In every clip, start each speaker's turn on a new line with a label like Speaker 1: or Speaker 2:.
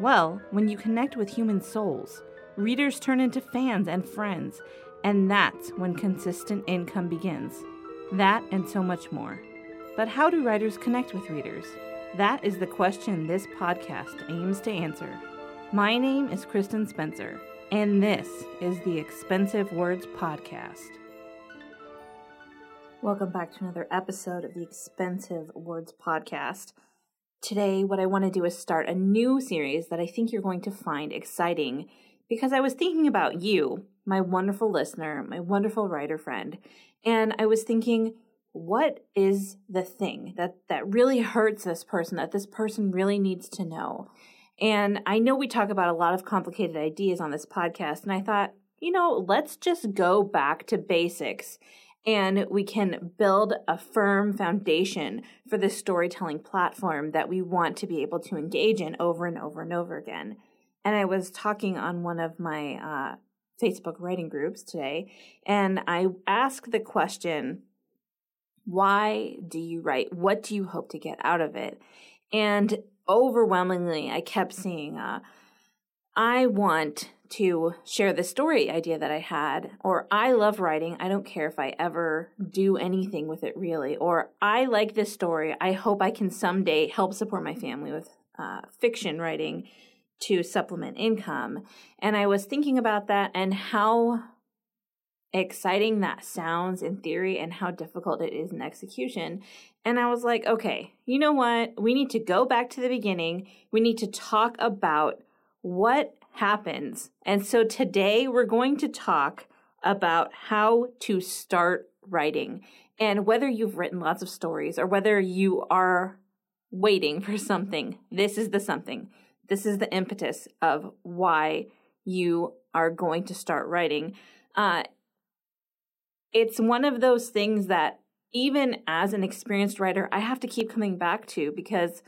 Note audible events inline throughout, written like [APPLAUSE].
Speaker 1: Well, when you connect with human souls, readers turn into fans and friends, and that's when consistent income begins. That and so much more. But how do writers connect with readers? That is the question this podcast aims to answer. My name is Kristen Spencer, and this is the Expensive Words Podcast. Welcome back to another episode of the Expensive Words Podcast. Today, what I want to do is start a new series that I think you're going to find exciting because I was thinking about you, my wonderful listener, my wonderful writer friend, and I was thinking, what is the thing that, that really hurts this person, that this person really needs to know? And I know we talk about a lot of complicated ideas on this podcast, and I thought, you know, let's just go back to basics and we can build a firm foundation for the storytelling platform that we want to be able to engage in over and over and over again. And I was talking on one of my uh, Facebook writing groups today, and I asked the question, why do you write? What do you hope to get out of it? And overwhelmingly, I kept seeing, uh, I want to share the story idea that I had, or I love writing. I don't care if I ever do anything with it really, or I like this story. I hope I can someday help support my family with uh, fiction writing to supplement income. And I was thinking about that and how exciting that sounds in theory and how difficult it is in execution. And I was like, okay, you know what? We need to go back to the beginning. We need to talk about what happens. And so today we're going to talk about how to start writing and whether you've written lots of stories or whether you are waiting for something. This is the something. This is the impetus of why you are going to start writing. Uh, it's one of those things that even as an experienced writer, I have to keep coming back to because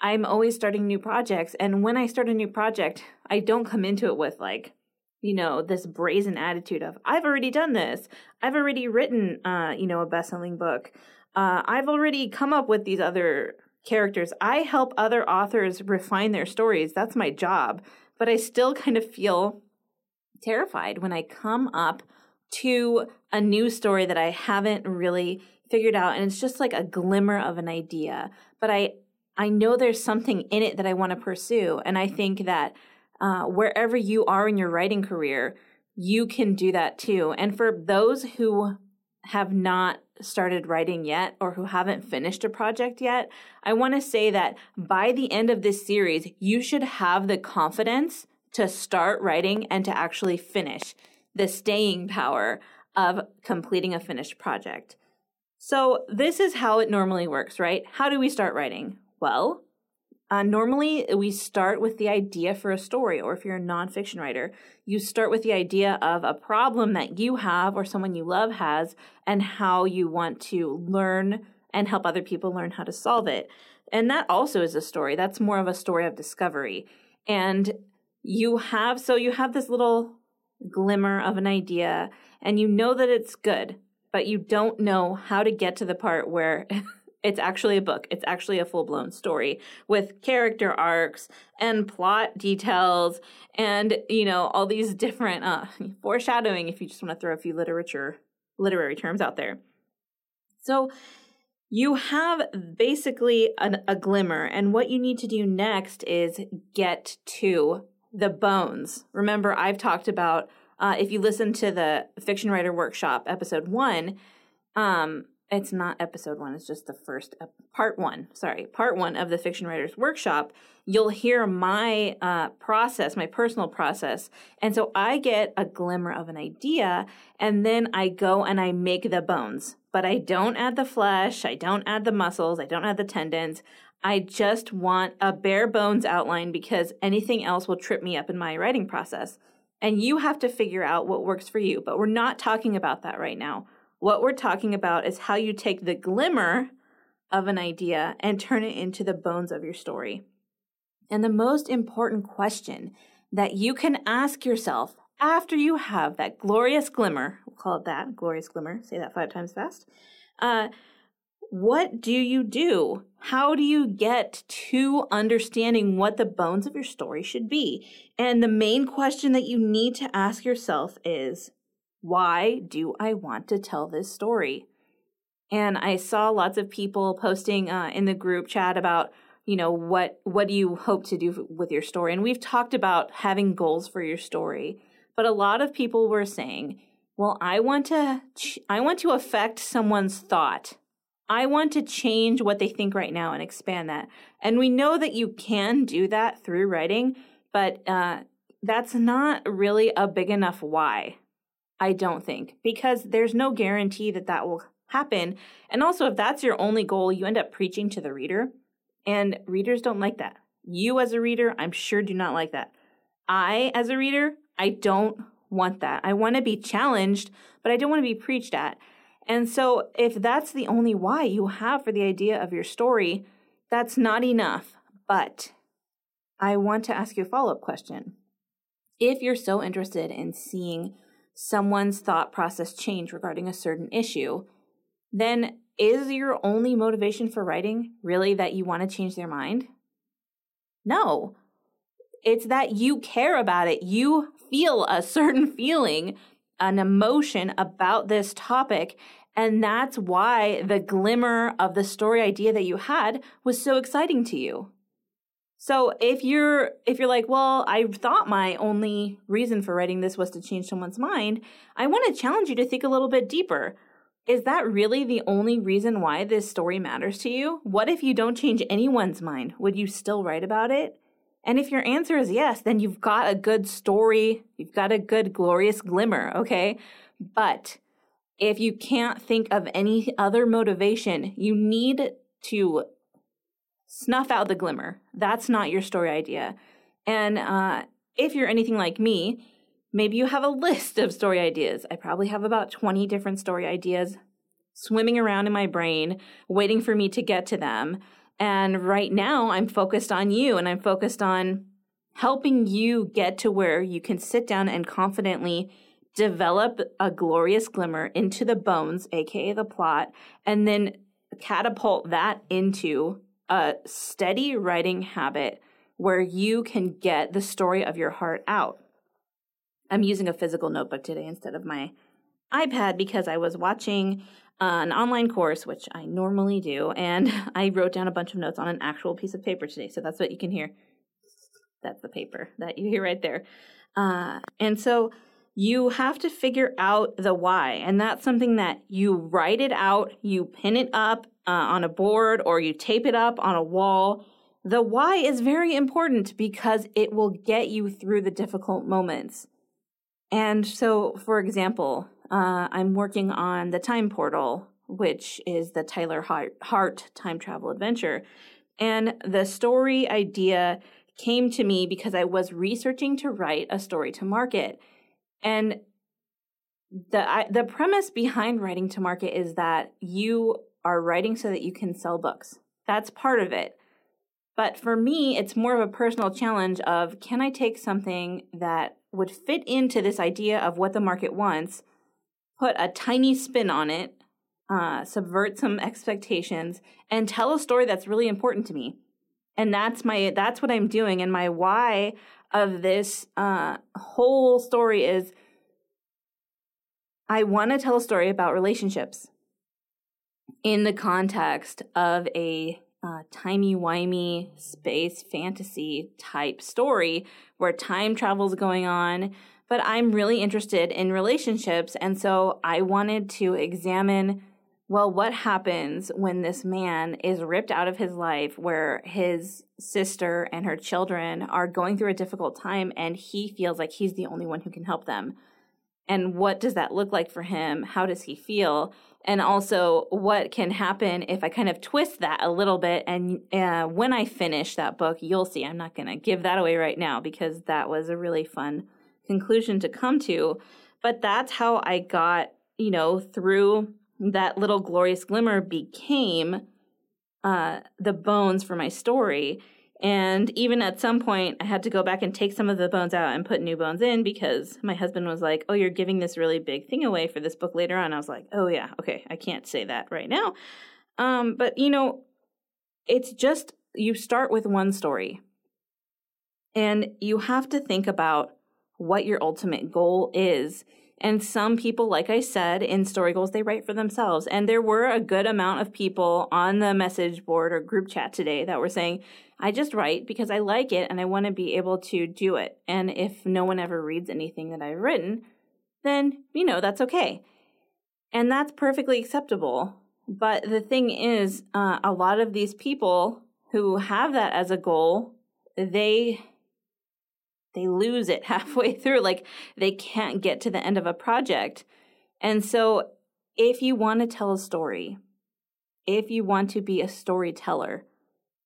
Speaker 1: I'm always starting new projects. And when I start a new project, I don't come into it with like, you know, this brazen attitude of, I've already done this. I've already written, uh, you know, a best selling book. Uh, I've already come up with these other characters. I help other authors refine their stories. That's my job. But I still kind of feel terrified when I come up to a new story that I haven't really figured out and it's just like a glimmer of an idea. But I I know there's something in it that I want to pursue. And I think that uh, wherever you are in your writing career, you can do that too. And for those who have not started writing yet or who haven't finished a project yet, I want to say that by the end of this series, you should have the confidence to start writing and to actually finish the staying power of completing a finished project. So, this is how it normally works, right? How do we start writing? Well, uh, normally we start with the idea for a story, or if you're a nonfiction writer, you start with the idea of a problem that you have or someone you love has, and how you want to learn and help other people learn how to solve it. And that also is a story. That's more of a story of discovery. And you have, so you have this little glimmer of an idea, and you know that it's good, but you don't know how to get to the part where [LAUGHS] it's actually a book. It's actually a full blown story with character arcs and plot details and, you know, all these different uh, [LAUGHS] foreshadowing if you just want to throw a few literature, literary terms out there. So you have basically an, a glimmer, and what you need to do next is get to the bones. Remember, I've talked about uh, if you listen to the Fiction Writer Workshop episode one, um, it's not episode one it's just the first uh, part one sorry part one of the fiction writers workshop you'll hear my uh, process my personal process and so i get a glimmer of an idea and then i go and i make the bones but i don't add the flesh i don't add the muscles i don't add the tendons I just want a bare bones outline because anything else will trip me up in my writing process. And you have to figure out what works for you. But we're not talking about that right now. What we're talking about is how you take the glimmer of an idea and turn it into the bones of your story. And the most important question that you can ask yourself after you have that glorious glimmer, we'll call it that, glorious glimmer, say that five times fast. Uh, what do you do? How do you get to understanding what the bones of your story should be? And the main question that you need to ask yourself is why do I want to tell this story? And I saw lots of people posting uh, in the group chat about, you know, what what do you hope to do with your story? And we've talked about having goals for your story, but a lot of people were saying, "Well, I want to I want to affect someone's thought I want to change what they think right now and expand that. And we know that you can do that through writing, but uh, that's not really a big enough why, I don't think, because there's no guarantee that that will happen. And also, if that's your only goal, you end up preaching to the reader, and readers don't like that. You, as a reader, I'm sure do not like that. I, as a reader, I don't want that. I want to be challenged, but I don't want to be preached at. And so, if that's the only why you have for the idea of your story, that's not enough. But I want to ask you a follow up question. If you're so interested in seeing someone's thought process change regarding a certain issue, then is your only motivation for writing really that you want to change their mind? No. It's that you care about it. You feel a [LAUGHS] certain feeling an emotion about this topic. And that's why the glimmer of the story idea that you had was so exciting to you. So if you're if you're like, well, I thought my only reason for writing this was to change someone's mind, I want to challenge you to think a little bit deeper. Is that really the only reason why this story matters to you? What if you don't change anyone's mind? Would you still write about it? And if your answer is yes, then you've got a good story. You've got a good, glorious glimmer, okay? But if you can't think of any other motivation, you need to snuff out the glimmer. That's not your story idea. And uh, if you're anything like me, maybe you have a list of story ideas. I probably have about 20 different story ideas swimming around in my brain, waiting for me to get to them. And right now, I'm focused on you and I'm focused on helping you get to where you can sit down and confidently develop a glorious glimmer into the bones, aka the plot, and then catapult that into a steady writing habit where you can get the story of your heart out. I'm using a physical notebook today instead of my iPad because I was watching an online course, which I normally do, and [LAUGHS] I wrote down a bunch of notes on an actual piece of paper today. So that's what you can hear. That's the paper that you hear right there. Uh, and so you have to figure out the why. And that's something that you write it out, you pin it up uh, on a board, or you tape it up on a wall. The why is very important because it will get you through the difficult moments. And so, for example, uh, I'm working on the Time Portal, which is the Tyler Hart, Hart time travel adventure. And the story idea came to me because I was researching to write a story to market. And the I, the premise behind writing to market is that you are writing so that you can sell books. That's part of it. But for me, it's more of a personal challenge of can I take something that would fit into this idea of what the market wants put a tiny spin on it, uh, subvert some expectations, and tell a story that's really important to me. And that's my that's what I'm doing. And my why of this uh, whole story is I want to tell a story about relationships in the context of a uh, timey-wimey space fantasy type story where time travel is going on but I'm really interested in relationships. And so I wanted to examine well, what happens when this man is ripped out of his life where his sister and her children are going through a difficult time and he feels like he's the only one who can help them? And what does that look like for him? How does he feel? and also what can happen if I kind of twist that a little bit. And uh, when I finish that book, you'll see. I'm not going to give that away right now because that was a really fun conclusion to come to. But that's how I got, you know, through that little glorious glimmer became uh, the bones for my story. And even at some point, I had to go back and take some of the bones out and put new bones in because my husband was like, Oh, you're giving this really big thing away for this book later on. I was like, Oh, yeah, okay, I can't say that right now. Um, but, you know, it's just you start with one story and you have to think about what your ultimate goal is and some people, like I said, in story goals, they write for themselves. And there were a good amount of people on the message board or group chat today that were saying, I just write because I like it and I want to be able to do it. And if no one ever reads anything that I've written, then, you know, that's okay. And that's perfectly acceptable. But the thing is, uh, a lot of these people who have that as a goal, they they lose it [LAUGHS] halfway through. Like they can't get to the end of a project. And so, if you want to tell a story, if you want to be a storyteller,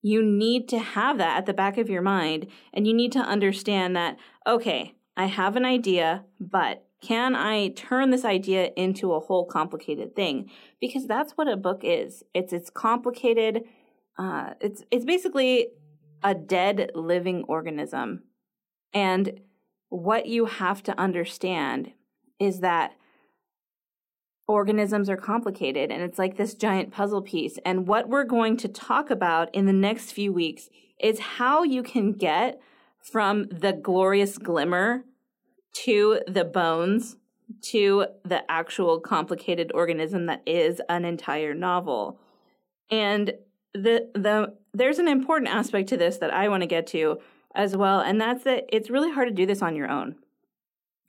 Speaker 1: you need to have that at the back of your mind. And you need to understand that, okay, I have an idea, but can I turn this idea into a whole complicated thing? Because that's what a book is. It's it's complicated. Uh, it's it's basically a dead living organism and what you have to understand is that organisms are complicated and it's like this giant puzzle piece. And what we're going to talk about in the next few weeks is how you can get from the glorious glimmer to the bones to the actual complicated organism that is an entire novel. And the the there's an important aspect to this that I want to get to as well, and that's that it's really hard to do this on your own.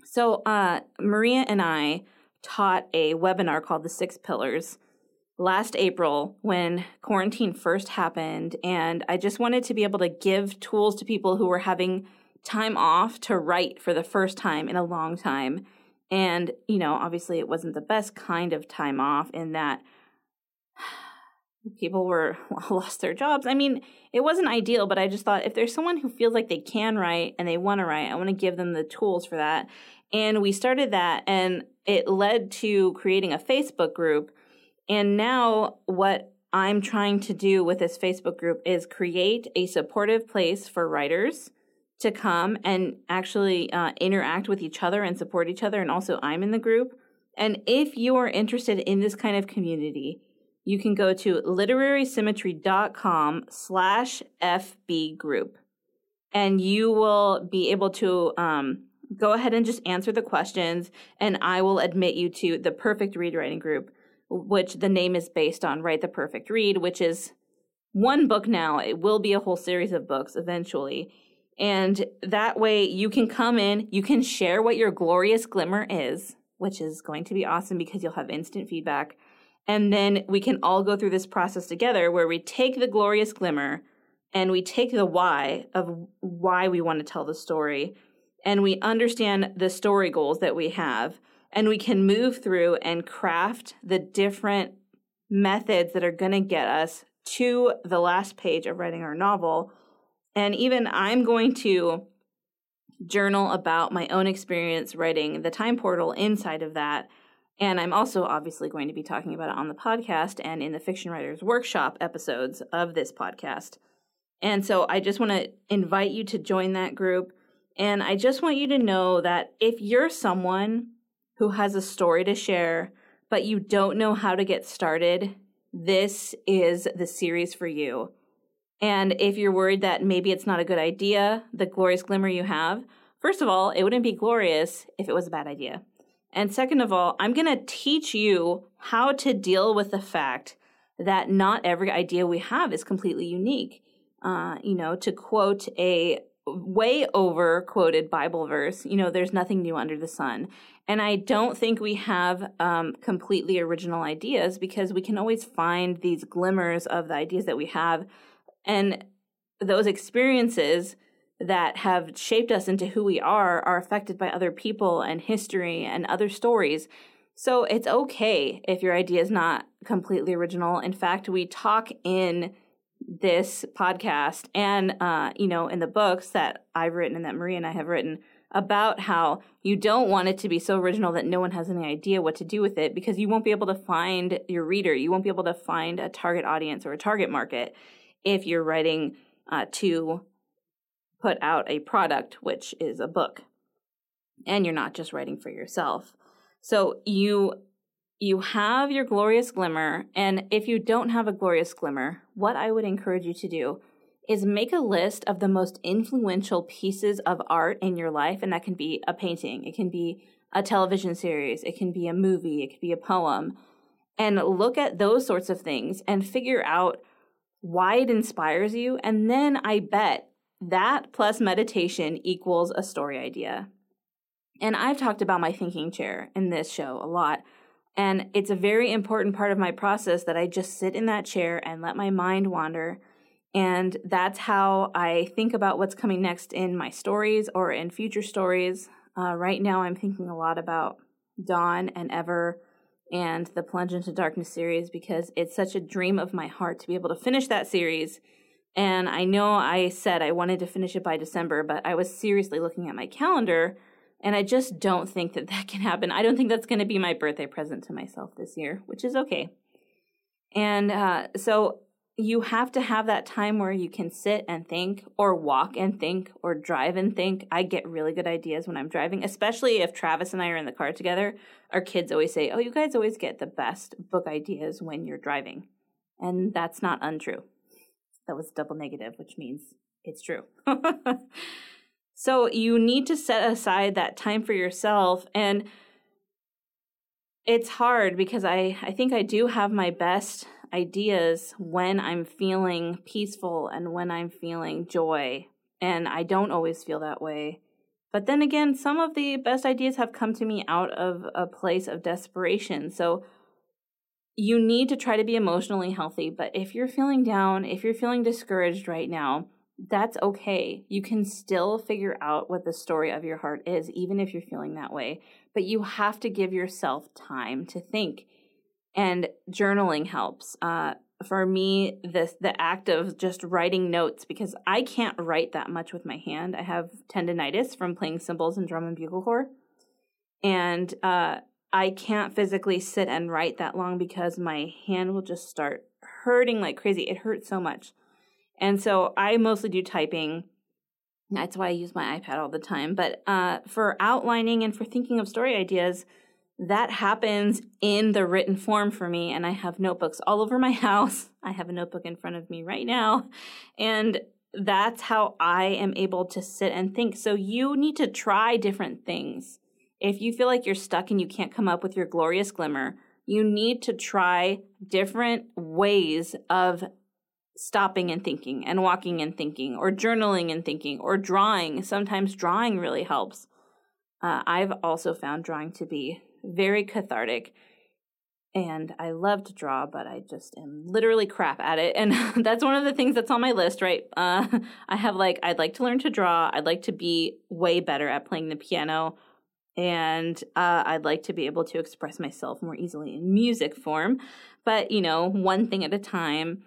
Speaker 1: So, uh, Maria and I taught a webinar called The Six Pillars last April when quarantine first happened, and I just wanted to be able to give tools to people who were having time off to write for the first time in a long time. And, you know, obviously it wasn't the best kind of time off in that people were [LAUGHS] lost their jobs. I mean, it wasn't ideal, but I just thought if there's someone who feels like they can write and they want to write, I want to give them the tools for that. And we started that and it led to creating a Facebook group. And now what I'm trying to do with this Facebook group is create a supportive place for writers to come and actually uh, interact with each other and support each other. And also, I'm in the group. And if you are interested in this kind of community, you can go to literarysymmetry.com slash FB group and you will be able to um, go ahead and just answer the questions and I will admit you to the perfect read writing group, which the name is based on Write the Perfect Read, which is one book now. It will be a whole series of books eventually. And that way you can come in, you can share what your glorious glimmer is, which is going to be awesome because you'll have instant feedback and then we can all go through this process together where we take the glorious glimmer and we take the why of why we want to tell the story. And we understand the story goals that we have. And we can move through and craft the different methods that are going to get us to the last page of writing our novel. And even i'm going to journal about my own experience writing the time portal inside of that and I'm also obviously going to be talking about it on the podcast and in the Fiction Writers Workshop episodes of this podcast. And so I just want to invite you to join that group. And I just want you to know that if you're someone who has a story to share, but you don't know how to get started, this is the series for you. And if you're worried that maybe it's not a good idea, the glorious glimmer you have, first of all, it wouldn't be glorious if it was a bad idea. And second of all, I'm going to teach you how to deal with the fact that not every idea we have is completely unique. Uh, you know, to quote a way over quoted Bible verse, you know, there's nothing new under the sun. And I don't think we have um, completely original ideas because we can always find these glimmers of the ideas that we have. And those experiences that have shaped us into who we are are affected by other people and history and other stories. So it's okay if your idea is not completely original. In fact, we talk in this podcast and, uh, you know, in the books that I've written and that Marie and I have written about how you don't want it to be so original that no one has any idea what to do with it because you won't be able to find your reader. You won't be able to find a target audience or a target market if you're writing uh, to put out a product, which is a book. And you're not just writing for yourself. So you you have your glorious glimmer and if you don't have a glorious glimmer, what I would encourage you to do is make a list of the most influential pieces of art in your life. And that can be a painting, it can be a television series, it can be a movie, it could be a poem. And look at those sorts of things and figure out why it inspires you. And then I bet that plus meditation equals a story idea. And I've talked about my thinking chair in this show a lot. And it's a very important part of my process that I just sit in that chair and let my mind wander and that's how I think about what's coming next in my stories or in future stories. Uh, right now, I'm thinking a lot about Dawn and Ever and the Plunge into Darkness series because it's such a dream of my heart to be able to finish that series. And I know I said I wanted to finish it by December, but I was seriously looking at my calendar and I just don't think that that can happen. I don't think that's going to be my birthday present to myself this year, which is okay. And uh, so you have to have that time where you can sit and think or walk and think or drive and think. I get really good ideas when I'm driving, especially if Travis and I are in the car together. Our kids always say, Oh, you guys always get the best book ideas when you're driving. And that's not untrue. That was double negative, which means it's true. [LAUGHS] so you need to set aside that time for yourself. And it's hard because I, I think I do have my best ideas when I'm feeling peaceful and when I'm feeling joy. And I don't always feel that way. But then again, some of the best ideas have come to me out of a place of desperation. So you need to try to be emotionally healthy. But if you're feeling down, if you're feeling discouraged right now, that's okay. You can still figure out what the story of your heart is, even if you're feeling that way. But you have to give yourself time to think and journaling helps. Uh, for me, this the act of just writing notes because I can't write that much with my hand. I have tendonitis from playing cymbals and drum and bugle corps, and uh, I can't physically sit and write that long because my hand will just start hurting like crazy. It hurts so much, and so I mostly do typing. That's why I use my iPad all the time. But uh, for outlining and for thinking of story ideas, that happens in the written form for me. And I have notebooks all over my [LAUGHS] house. I have a notebook in front of me right now. And that's how I am able to sit and think. So you need to try different things. If you feel like you're stuck and you can't come up with your glorious glimmer, you need to try different ways of stopping and thinking and walking and thinking or journaling and thinking or drawing. Sometimes drawing really helps. Uh, I've also found drawing to be very cathartic. And I love to draw, but I just am literally crap at it. And [LAUGHS] that's one of the things that's on my list, right? Uh, [LAUGHS] I have like, I'd like to learn to draw. I'd like to be way better at playing the piano. And uh, I'd like to be able to express myself more easily in music form. But, you know, one thing at a time.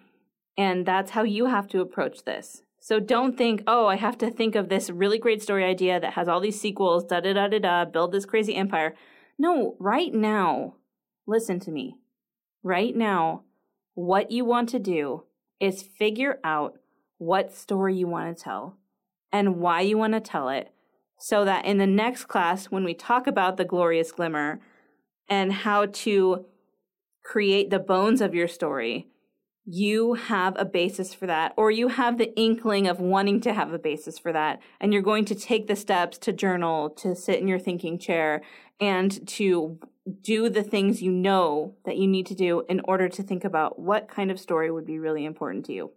Speaker 1: And that's how you have to approach this. So don't think, oh, I have to think of this really great story idea that has all these sequels, da da da da da, build this crazy empire. No, right now, listen to me. Right now, what you want to do is figure out what story you want to tell and why you want to tell it so that in the next class, when we talk about the glorious glimmer and how to create the bones of your story, you have a basis for that, or you have the inkling of wanting to have a basis for that, and you're going to take the steps to journal, to sit in your thinking chair, and to do the things you know that you need to do in order to think about what kind of story would be really important to you.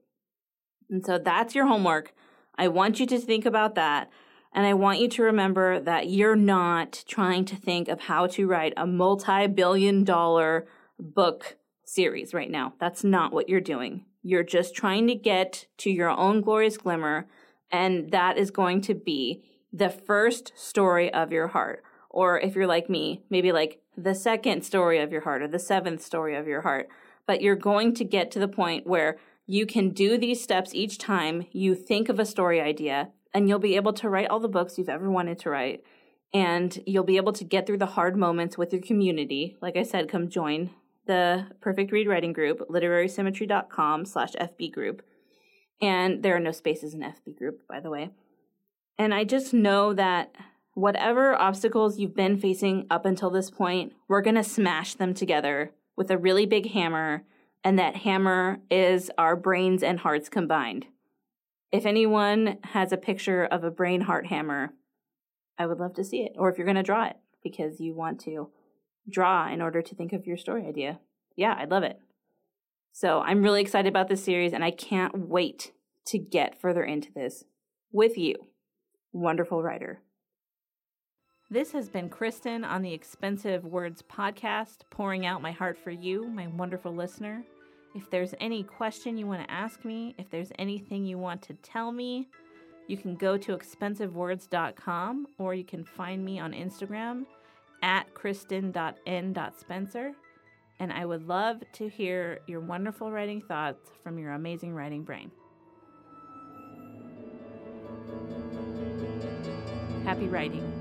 Speaker 1: And so that's your homework. I want you to think about that. And I want you to remember that you're not trying to think of how to write a multi billion dollar book series right now. That's not what you're doing. You're just trying to get to your own glorious glimmer, and that is going to be the first story of your heart. Or if you're like me, maybe like the second story of your heart or the seventh story of your heart. But you're going to get to the point where you can do these steps each time you think of a story idea and you'll be able to write all the books you've ever wanted to write. And you'll be able to get through the hard moments with your community. Like I said, come join the Perfect Read Writing Group, literarysymmetry.com slash FB group. And there are no spaces in FB group, by the way. And I just know that whatever obstacles you've been facing up until this point, we're going to smash them together with a really big hammer. And that hammer is our brains and hearts combined. If anyone has a picture of a brain heart hammer, I would love to see it. Or if you're going to draw it because you want to draw in order to think of your story idea. Yeah, I'd love it. So I'm really excited about this series and I can't wait to get further into this with you, wonderful writer. This has been Kristen on the Expensive Words podcast, pouring out my heart for you, my wonderful listener. If there's any question you want to ask me, if there's anything you want to tell me, you can go to expensivewords.com or you can find me on Instagram at kristen.n.spencer. And I would love to hear your wonderful writing thoughts from your amazing writing brain. Happy writing.